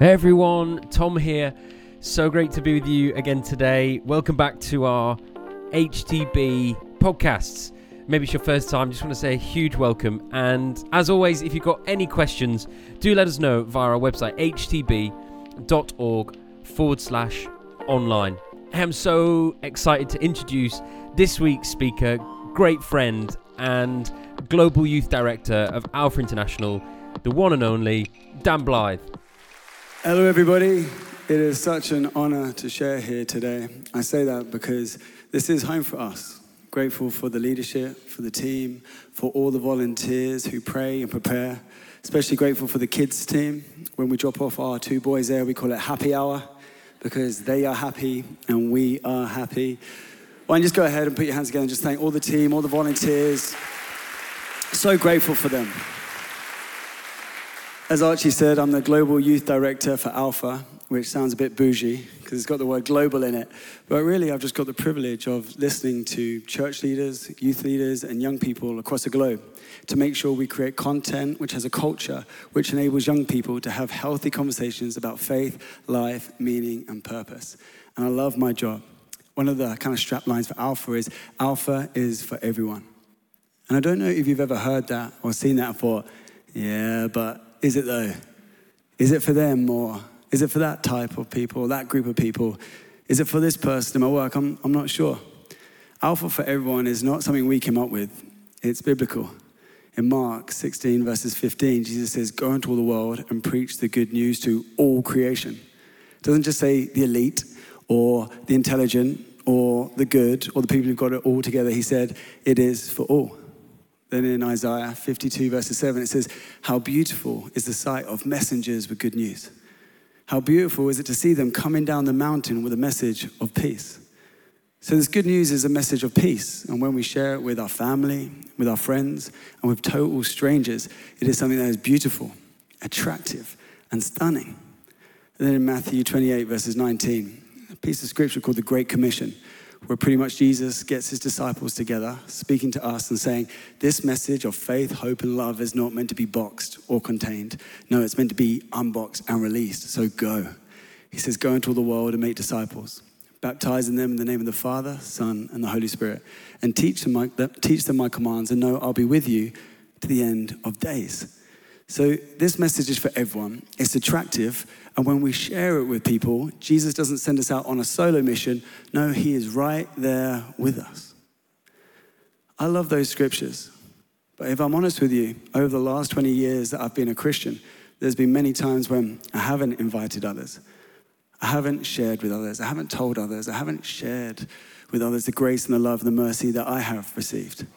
Hey everyone, Tom here. So great to be with you again today. Welcome back to our HTB podcasts. Maybe it's your first time, just want to say a huge welcome. And as always, if you've got any questions, do let us know via our website, htb.org forward slash online. I am so excited to introduce this week's speaker, great friend and Global Youth Director of Alpha International, the one and only Dan Blythe. Hello, everybody. It is such an honor to share here today. I say that because this is home for us. Grateful for the leadership, for the team, for all the volunteers who pray and prepare. Especially grateful for the kids' team. When we drop off our two boys there, we call it happy hour because they are happy and we are happy. Why don't you just go ahead and put your hands together and just thank all the team, all the volunteers. So grateful for them. As Archie said, I'm the Global Youth Director for Alpha, which sounds a bit bougie because it's got the word global in it. But really, I've just got the privilege of listening to church leaders, youth leaders, and young people across the globe to make sure we create content which has a culture which enables young people to have healthy conversations about faith, life, meaning, and purpose. And I love my job. One of the kind of strap lines for Alpha is Alpha is for everyone. And I don't know if you've ever heard that or seen that before. Yeah, but is it though? Is it for them or is it for that type of people, that group of people? Is it for this person in my work? I'm, I'm not sure. Alpha for everyone is not something we came up with, it's biblical. In Mark 16, verses 15, Jesus says, Go into all the world and preach the good news to all creation. It doesn't just say the elite or the intelligent or the good or the people who've got it all together. He said, It is for all. Then in Isaiah 52, verses 7, it says, How beautiful is the sight of messengers with good news. How beautiful is it to see them coming down the mountain with a message of peace. So, this good news is a message of peace. And when we share it with our family, with our friends, and with total strangers, it is something that is beautiful, attractive, and stunning. And then in Matthew 28, verses 19, a piece of scripture called the Great Commission where pretty much Jesus gets his disciples together, speaking to us and saying, This message of faith, hope, and love is not meant to be boxed or contained. No, it's meant to be unboxed and released. So go. He says, Go into all the world and make disciples, baptizing them in the name of the Father, Son, and the Holy Spirit, and teach them my, teach them my commands, and know I'll be with you to the end of days. So, this message is for everyone. It's attractive. And when we share it with people, Jesus doesn't send us out on a solo mission. No, He is right there with us. I love those scriptures. But if I'm honest with you, over the last 20 years that I've been a Christian, there's been many times when I haven't invited others. I haven't shared with others. I haven't told others. I haven't shared with others the grace and the love and the mercy that I have received. And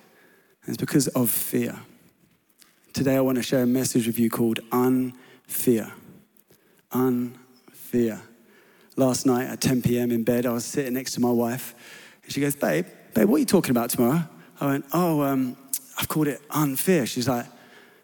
it's because of fear. Today, I want to share a message with you called Unfear. Unfear. Last night at 10 p.m. in bed, I was sitting next to my wife, and she goes, Babe, babe, what are you talking about tomorrow? I went, Oh, um, I've called it unfear. She's like,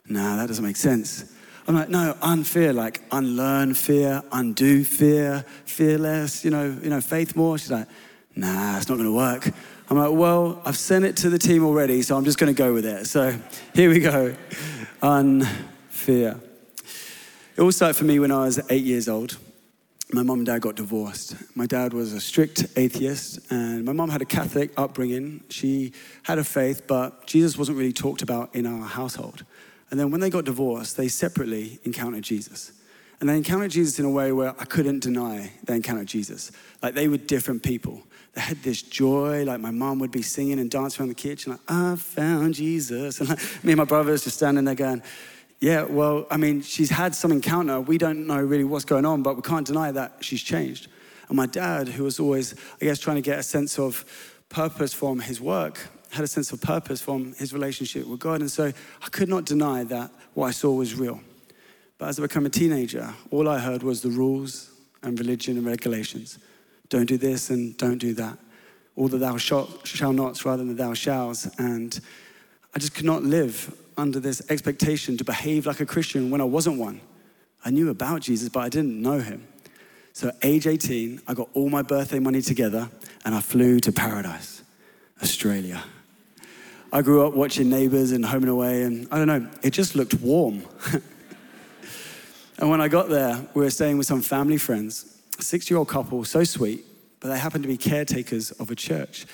Nah, that doesn't make sense. I'm like, no, unfear, like unlearn fear, undo fear, fearless, you know, you know, faith more. She's like, nah, it's not gonna work. I'm like, well, I've sent it to the team already, so I'm just going to go with it. So here we go. Unfear. It all started for me when I was eight years old. My mom and dad got divorced. My dad was a strict atheist, and my mom had a Catholic upbringing. She had a faith, but Jesus wasn't really talked about in our household. And then when they got divorced, they separately encountered Jesus. And they encountered Jesus in a way where I couldn't deny they encountered Jesus. Like they were different people they had this joy. Like my mom would be singing and dancing around the kitchen, like, I found Jesus. And like, me and my brothers just standing there going, yeah, well, I mean, she's had some encounter. We don't know really what's going on, but we can't deny that she's changed. And my dad, who was always, I guess, trying to get a sense of purpose from his work, had a sense of purpose from his relationship with God. And so I could not deny that what I saw was real. But as I became a teenager, all I heard was the rules and religion and regulations. Don't do this and don't do that. All the thou shalt, shall nots rather than the thou shalls. And I just could not live under this expectation to behave like a Christian when I wasn't one. I knew about Jesus, but I didn't know him. So at age 18, I got all my birthday money together and I flew to paradise, Australia. I grew up watching Neighbours and Home and Away, and I don't know, it just looked warm. And when I got there, we were staying with some family friends, a six year old couple, so sweet, but they happened to be caretakers of a church.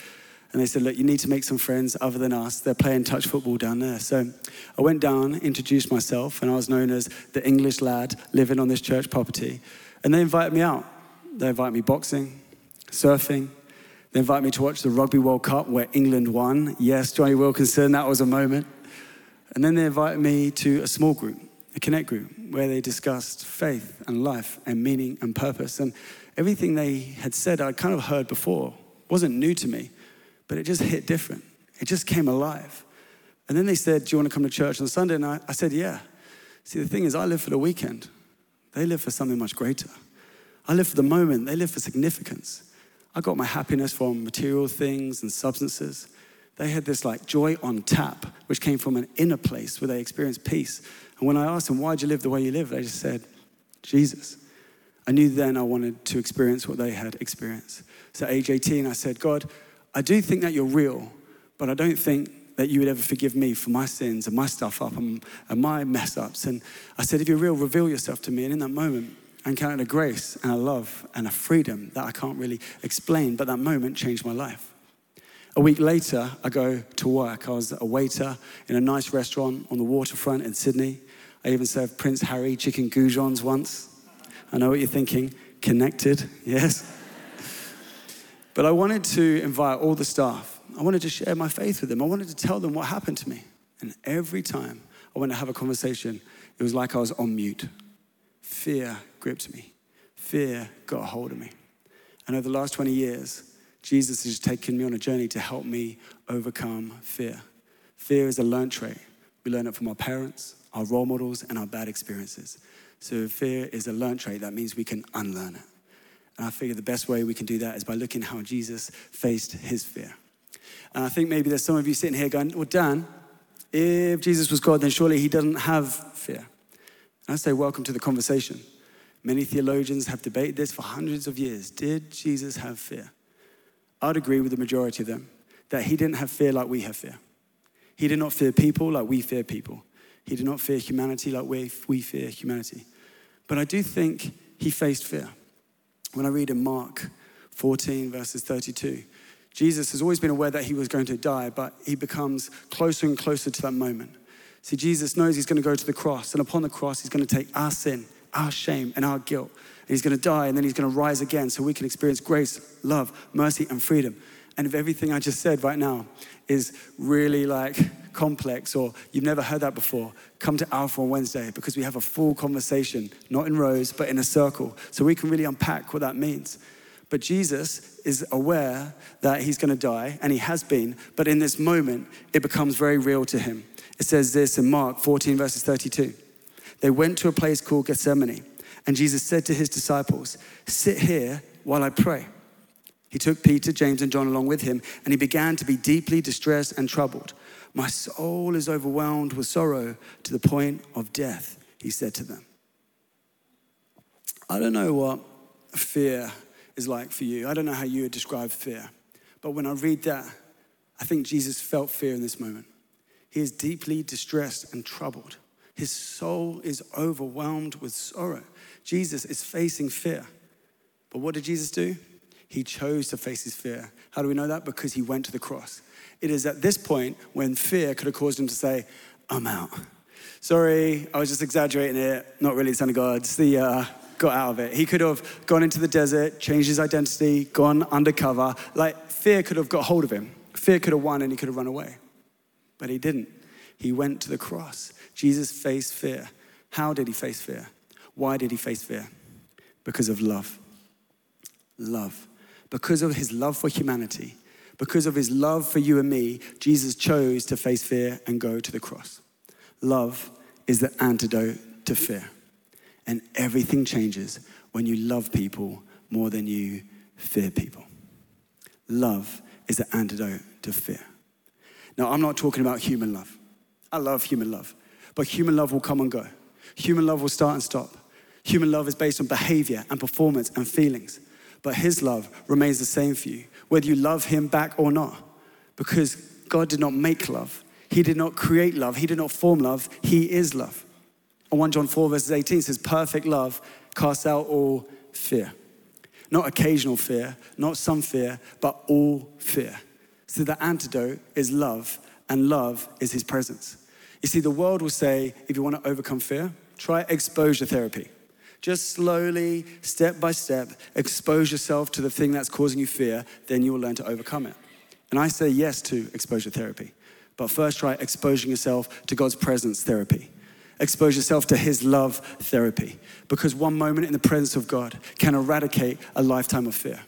And they said, Look, you need to make some friends other than us. They're playing touch football down there. So I went down, introduced myself, and I was known as the English lad living on this church property. And they invited me out. They invited me boxing, surfing. They invited me to watch the Rugby World Cup where England won. Yes, Jonny Wilkinson, that was a moment. And then they invited me to a small group, a connect group, where they discussed faith and life and meaning and purpose. And everything they had said, I'd kind of heard before, wasn't new to me but it just hit different. It just came alive. And then they said, Do you want to come to church on Sunday? And I, I said, Yeah. See, the thing is, I live for the weekend, they live for something much greater. I live for the moment, they live for significance. I got my happiness from material things and substances. They had this like joy on tap, which came from an inner place where they experienced peace. And when I asked them, Why'd you live the way you live? They just said, Jesus. I knew then I wanted to experience what they had experienced. So, age 18, I said, God, I do think that you're real, but I don't think that you would ever forgive me for my sins and my stuff up and, and my mess ups. And I said, if you're real, reveal yourself to me. And in that moment, I encountered a grace and a love and a freedom that I can't really explain, but that moment changed my life. A week later, I go to work. I was a waiter in a nice restaurant on the waterfront in Sydney. I even served Prince Harry chicken goujons once. I know what you're thinking. Connected, yes. But I wanted to invite all the staff. I wanted to share my faith with them. I wanted to tell them what happened to me. And every time I went to have a conversation, it was like I was on mute. Fear gripped me, fear got a hold of me. And over the last 20 years, Jesus has taken me on a journey to help me overcome fear. Fear is a learned trait. We learn it from our parents, our role models, and our bad experiences. So fear is a learned trait. That means we can unlearn it. And I figure the best way we can do that is by looking how Jesus faced his fear. And I think maybe there's some of you sitting here going, Well, Dan, if Jesus was God, then surely he doesn't have fear. And I say, Welcome to the conversation. Many theologians have debated this for hundreds of years. Did Jesus have fear? I'd agree with the majority of them that he didn't have fear like we have fear. He did not fear people like we fear people. He did not fear humanity like we, we fear humanity. But I do think he faced fear. When I read in Mark 14, verses 32, Jesus has always been aware that he was going to die, but he becomes closer and closer to that moment. See, Jesus knows he's going to go to the cross, and upon the cross, he's going to take our sin, our shame, and our guilt. And he's going to die, and then he's going to rise again so we can experience grace, love, mercy, and freedom. And if everything I just said right now is really like complex or you've never heard that before, come to Alpha on Wednesday because we have a full conversation, not in rows, but in a circle. So we can really unpack what that means. But Jesus is aware that he's going to die, and he has been, but in this moment, it becomes very real to him. It says this in Mark 14, verses 32. They went to a place called Gethsemane, and Jesus said to his disciples, Sit here while I pray. He took Peter, James, and John along with him, and he began to be deeply distressed and troubled. My soul is overwhelmed with sorrow to the point of death, he said to them. I don't know what fear is like for you. I don't know how you would describe fear. But when I read that, I think Jesus felt fear in this moment. He is deeply distressed and troubled. His soul is overwhelmed with sorrow. Jesus is facing fear. But what did Jesus do? He chose to face his fear. How do we know that? Because he went to the cross. It is at this point when fear could have caused him to say, I'm out. Sorry, I was just exaggerating it. Not really the Son of God. the, uh, got out of it. He could have gone into the desert, changed his identity, gone undercover. Like fear could have got hold of him. Fear could have won and he could have run away. But he didn't. He went to the cross. Jesus faced fear. How did he face fear? Why did he face fear? Because of love. Love. Because of his love for humanity, because of his love for you and me, Jesus chose to face fear and go to the cross. Love is the antidote to fear. And everything changes when you love people more than you fear people. Love is the antidote to fear. Now, I'm not talking about human love. I love human love, but human love will come and go. Human love will start and stop. Human love is based on behavior and performance and feelings, but His love remains the same for you whether you love him back or not. Because God did not make love, He did not create love, He did not form love, He is love. And 1 John 4, verses 18 says, Perfect love casts out all fear. Not occasional fear, not some fear, but all fear. So the antidote is love, and love is his presence. You see, the world will say, if you want to overcome fear, try exposure therapy. Just slowly, step by step, expose yourself to the thing that's causing you fear, then you will learn to overcome it. And I say yes to exposure therapy. But first, try exposing yourself to God's presence therapy. Expose yourself to His love therapy. Because one moment in the presence of God can eradicate a lifetime of fear.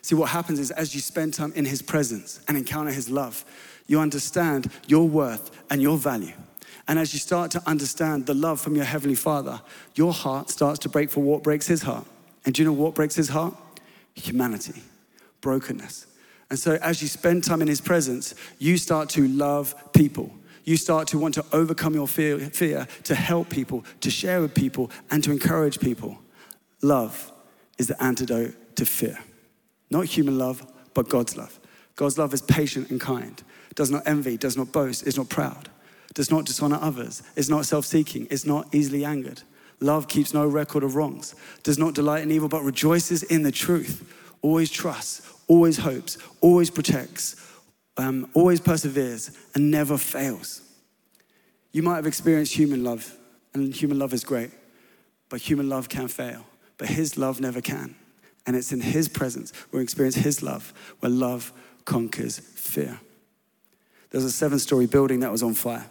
See, what happens is as you spend time in His presence and encounter His love, you understand your worth and your value. And as you start to understand the love from your Heavenly Father, your heart starts to break for what breaks His heart. And do you know what breaks His heart? Humanity, brokenness. And so as you spend time in His presence, you start to love people. You start to want to overcome your fear, fear to help people, to share with people, and to encourage people. Love is the antidote to fear. Not human love, but God's love. God's love is patient and kind, does not envy, does not boast, is not proud, does not dishonor others, is not self seeking, is not easily angered. Love keeps no record of wrongs, does not delight in evil, but rejoices in the truth, always trusts, always hopes, always protects, um, always perseveres, and never fails. You might have experienced human love, and human love is great, but human love can fail. But His love never can. And it's in His presence where we experience His love, where love conquers fear. There was a seven story building that was on fire.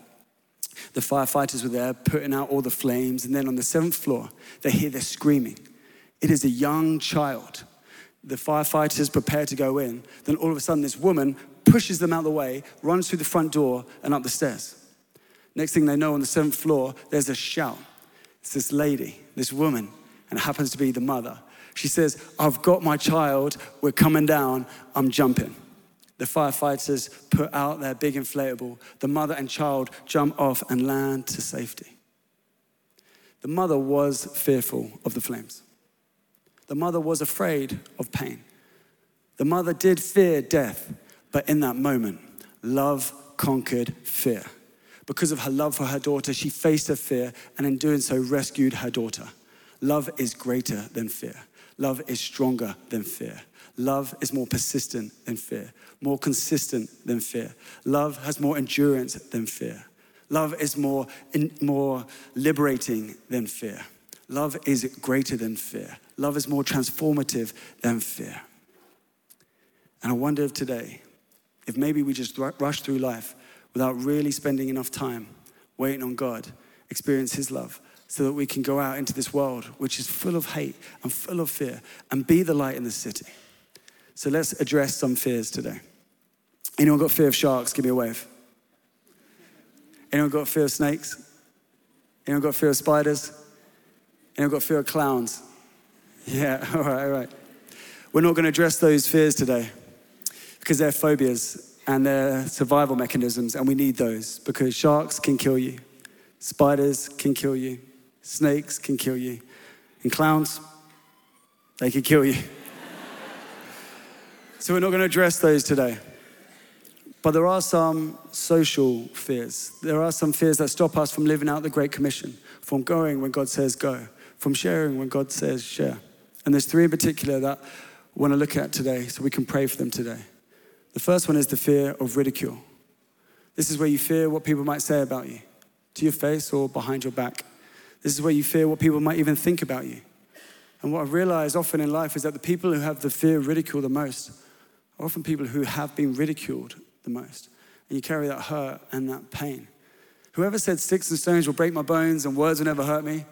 The firefighters were there putting out all the flames, and then on the seventh floor, they hear this screaming. It is a young child. The firefighters prepare to go in. Then all of a sudden, this woman pushes them out of the way, runs through the front door and up the stairs. Next thing they know, on the seventh floor, there's a shout. It's this lady, this woman, and it happens to be the mother. She says, I've got my child, we're coming down, I'm jumping. The firefighters put out their big inflatable. The mother and child jump off and land to safety. The mother was fearful of the flames. The mother was afraid of pain. The mother did fear death, but in that moment, love conquered fear. Because of her love for her daughter, she faced her fear and in doing so rescued her daughter. Love is greater than fear. Love is stronger than fear. Love is more persistent than fear, more consistent than fear. Love has more endurance than fear. Love is more, in, more liberating than fear. Love is greater than fear. Love is more transformative than fear. And I wonder if today, if maybe we just rush through life without really spending enough time waiting on God, experience His love, so that we can go out into this world which is full of hate and full of fear and be the light in the city. So let's address some fears today. Anyone got fear of sharks? Give me a wave. Anyone got fear of snakes? Anyone got fear of spiders? Anyone got fear of clowns? Yeah, all right, all right. We're not going to address those fears today because they're phobias and they're survival mechanisms, and we need those because sharks can kill you, spiders can kill you, snakes can kill you, and clowns, they can kill you. so we're not going to address those today. But there are some social fears. There are some fears that stop us from living out the Great Commission, from going when God says go, from sharing when God says share. And there's three in particular that I want to look at today so we can pray for them today. The first one is the fear of ridicule. This is where you fear what people might say about you, to your face or behind your back. This is where you fear what people might even think about you. And what I've realized often in life is that the people who have the fear of ridicule the most are often people who have been ridiculed the most. And you carry that hurt and that pain. Whoever said sticks and stones will break my bones and words will never hurt me?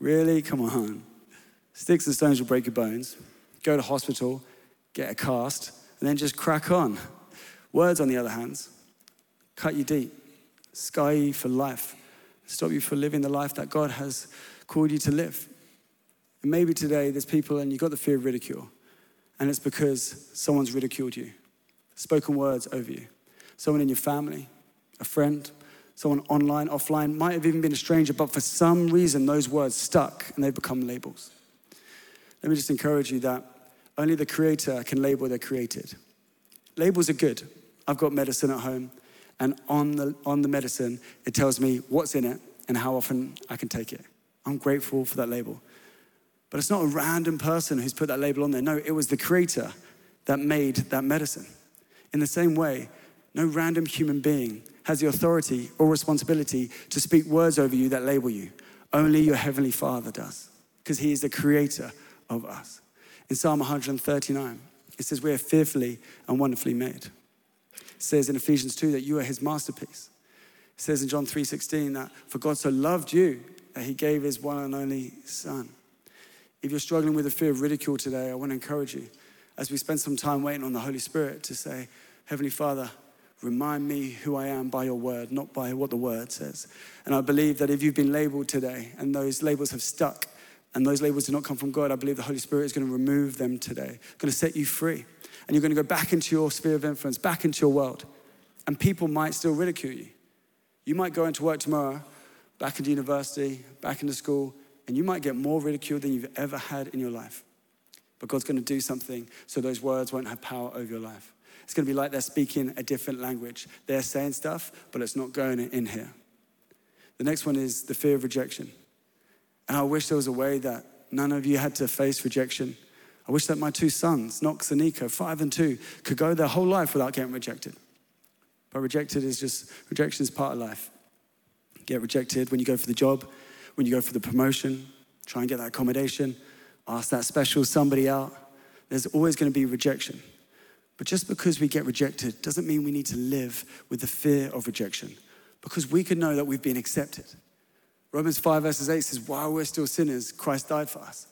Really? Come on. Sticks and stones will break your bones. Go to hospital, get a cast, and then just crack on. Words, on the other hand, cut you deep, scar you for life, stop you from living the life that God has called you to live. And maybe today there's people and you've got the fear of ridicule, and it's because someone's ridiculed you, spoken words over you. Someone in your family, a friend, someone online, offline, might have even been a stranger, but for some reason those words stuck and they've become labels. Let me just encourage you that only the creator can label their created. Labels are good. I've got medicine at home, and on the, on the medicine, it tells me what's in it and how often I can take it. I'm grateful for that label. But it's not a random person who's put that label on there. No, it was the creator that made that medicine. In the same way, no random human being has the authority or responsibility to speak words over you that label you. Only your heavenly Father does, because he is the creator of us. In Psalm 139, it says, We are fearfully and wonderfully made. Says in Ephesians 2 that you are his masterpiece. It says in John 3:16 that for God so loved you that he gave his one and only son. If you're struggling with the fear of ridicule today, I want to encourage you as we spend some time waiting on the Holy Spirit to say, Heavenly Father, remind me who I am by your word, not by what the word says. And I believe that if you've been labeled today and those labels have stuck and those labels do not come from God, I believe the Holy Spirit is going to remove them today, going to set you free. And you're going to go back into your sphere of influence, back into your world. And people might still ridicule you. You might go into work tomorrow, back into university, back into school, and you might get more ridicule than you've ever had in your life. But God's going to do something so those words won't have power over your life. It's going to be like they're speaking a different language. They're saying stuff, but it's not going in here. The next one is the fear of rejection. And I wish there was a way that none of you had to face rejection. I wish that my two sons, Knox and Nico, five and two, could go their whole life without getting rejected. But rejected is just, rejection is part of life. Get rejected when you go for the job, when you go for the promotion, try and get that accommodation, ask that special somebody out. There's always going to be rejection. But just because we get rejected doesn't mean we need to live with the fear of rejection because we can know that we've been accepted. Romans 5, verses 8 says, While we're still sinners, Christ died for us,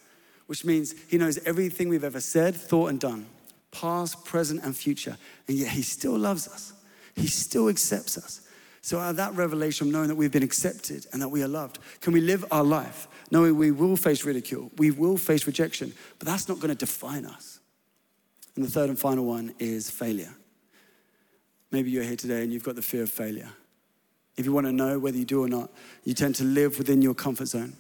which means he knows everything we've ever said, thought, and done, past, present, and future. And yet he still loves us, he still accepts us. So, out of that revelation knowing that we've been accepted and that we are loved, can we live our life knowing we will face ridicule, we will face rejection, but that's not going to define us. And the third and final one is failure. Maybe you're here today and you've got the fear of failure. If you want to know whether you do or not, you tend to live within your comfort zone.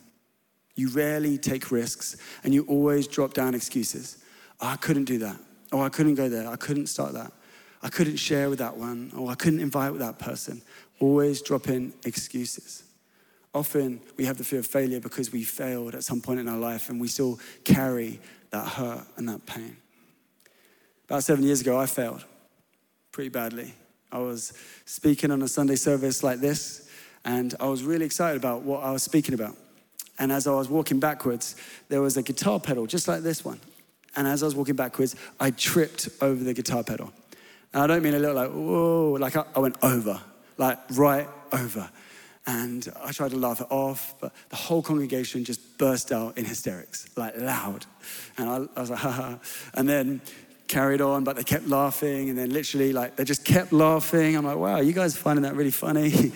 You rarely take risks and you always drop down excuses. Oh, I couldn't do that. Oh, I couldn't go there. I couldn't start that. I couldn't share with that one. Oh, I couldn't invite with that person. Always drop in excuses. Often we have the fear of failure because we failed at some point in our life and we still carry that hurt and that pain. About seven years ago, I failed pretty badly. I was speaking on a Sunday service like this, and I was really excited about what I was speaking about. And as I was walking backwards, there was a guitar pedal just like this one. And as I was walking backwards, I tripped over the guitar pedal. And I don't mean a little like, whoa, like I, I went over, like right over. And I tried to laugh it off, but the whole congregation just burst out in hysterics, like loud. And I, I was like, ha And then carried on, but they kept laughing. And then literally, like, they just kept laughing. I'm like, wow, you guys finding that really funny.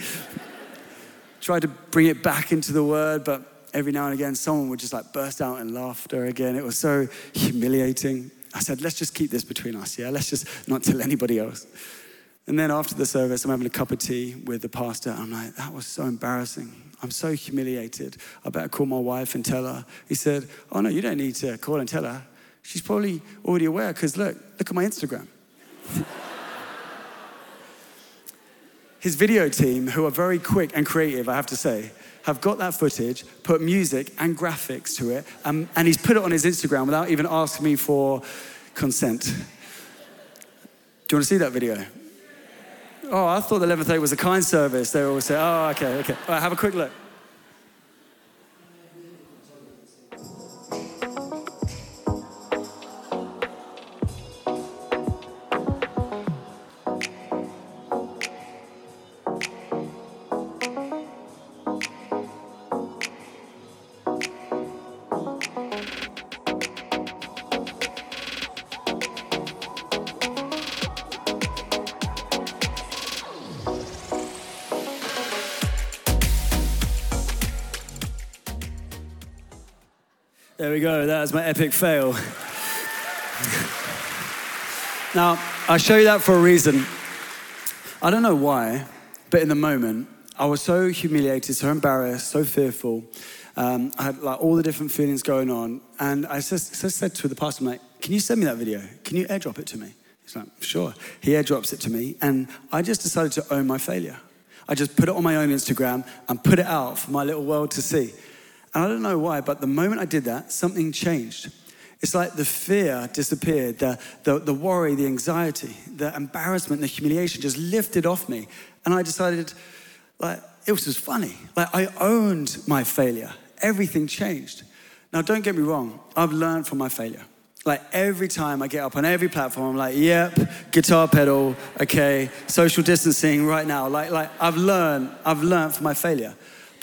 Tried to bring it back into the word, but every now and again, someone would just like burst out in laughter again. It was so humiliating. I said, let's just keep this between us, yeah? Let's just not tell anybody else. And then after the service, I'm having a cup of tea with the pastor. I'm like, that was so embarrassing. I'm so humiliated. I better call my wife and tell her. He said, oh no, you don't need to call and tell her. She's probably already aware because look, look at my Instagram. His video team, who are very quick and creative, I have to say, have got that footage, put music and graphics to it, and, and he's put it on his Instagram without even asking me for consent. Do you want to see that video? Oh, I thought the 11th was a kind service. They all say, oh, okay, okay. All right, have a quick look. There we go. That was my epic fail. now, I show you that for a reason. I don't know why, but in the moment, I was so humiliated, so embarrassed, so fearful. Um, I had like all the different feelings going on, and I just, just said to the pastor, I'm like, "Can you send me that video? Can you airdrop it to me?" He's like, "Sure." He airdrops it to me, and I just decided to own my failure. I just put it on my own Instagram and put it out for my little world to see. And I don't know why, but the moment I did that, something changed. It's like the fear disappeared, the, the, the worry, the anxiety, the embarrassment, the humiliation just lifted off me. And I decided, like, it was just funny. Like, I owned my failure. Everything changed. Now, don't get me wrong, I've learned from my failure. Like every time I get up on every platform, I'm like, yep, guitar pedal, okay, social distancing right now. Like, like I've learned, I've learned from my failure.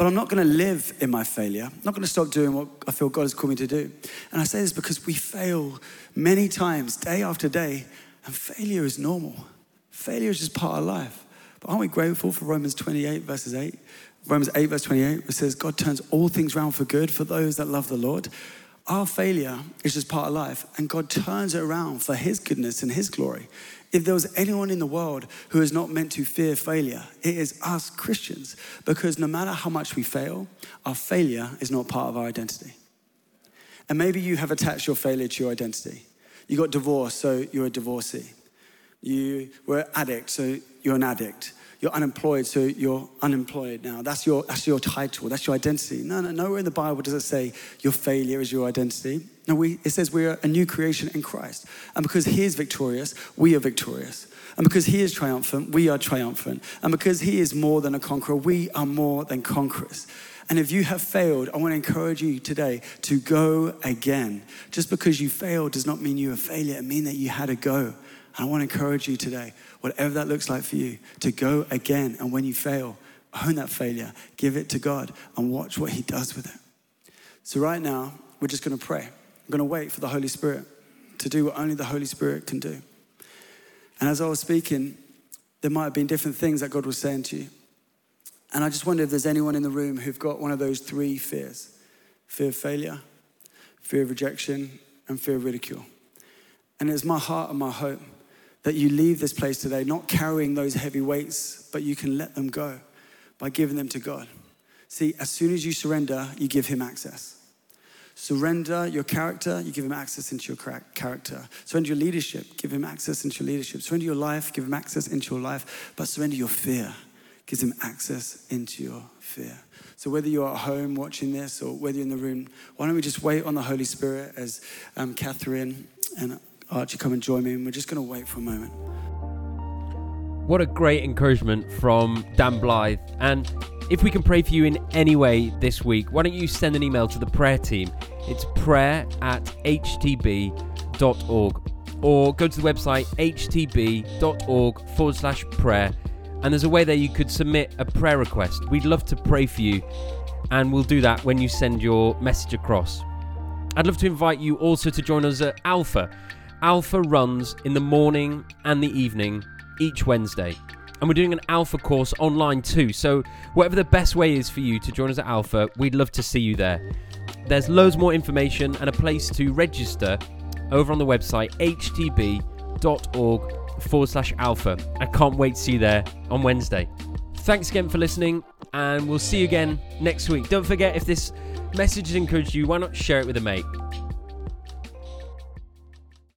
But I'm not going to live in my failure. I'm not going to stop doing what I feel God has called me to do. And I say this because we fail many times, day after day, and failure is normal. Failure is just part of life. But aren't we grateful for Romans 28, verses 8? Romans 8, verse 28, it says, God turns all things around for good for those that love the Lord. Our failure is just part of life, and God turns it around for His goodness and His glory. If there was anyone in the world who is not meant to fear failure, it is us Christians, because no matter how much we fail, our failure is not part of our identity. And maybe you have attached your failure to your identity. You got divorced, so you're a divorcee. You were an addict, so you're an addict you're unemployed, so you're unemployed now. That's your, that's your title, that's your identity. No, no, nowhere in the Bible does it say your failure is your identity. No, we, it says we're a new creation in Christ. And because He is victorious, we are victorious. And because He is triumphant, we are triumphant. And because He is more than a conqueror, we are more than conquerors. And if you have failed, I want to encourage you today to go again. Just because you failed does not mean you're a failure, it means that you had to go. And I want to encourage you today, whatever that looks like for you, to go again. And when you fail, own that failure, give it to God, and watch what He does with it. So, right now, we're just going to pray. I'm going to wait for the Holy Spirit to do what only the Holy Spirit can do. And as I was speaking, there might have been different things that God was saying to you. And I just wonder if there's anyone in the room who've got one of those three fears fear of failure, fear of rejection, and fear of ridicule. And it's my heart and my hope that you leave this place today not carrying those heavy weights, but you can let them go by giving them to God. See, as soon as you surrender, you give Him access. Surrender your character, you give Him access into your character. Surrender your leadership, give Him access into your leadership. Surrender your life, give Him access into your life. But surrender your fear, gives Him access into your fear. So, whether you're at home watching this or whether you're in the room, why don't we just wait on the Holy Spirit as um, Catherine and Archie come and join me, and we're just going to wait for a moment. What a great encouragement from Dan Blythe. And if we can pray for you in any way this week, why don't you send an email to the prayer team? It's prayer at htb.org. Or go to the website htb.org forward slash prayer. And there's a way there you could submit a prayer request. We'd love to pray for you. And we'll do that when you send your message across. I'd love to invite you also to join us at Alpha. Alpha runs in the morning and the evening each Wednesday. And we're doing an Alpha course online too. So, whatever the best way is for you to join us at Alpha, we'd love to see you there. There's loads more information and a place to register over on the website htb.org forward slash alpha. I can't wait to see you there on Wednesday. Thanks again for listening, and we'll see you again next week. Don't forget, if this message has encouraged you, why not share it with a mate?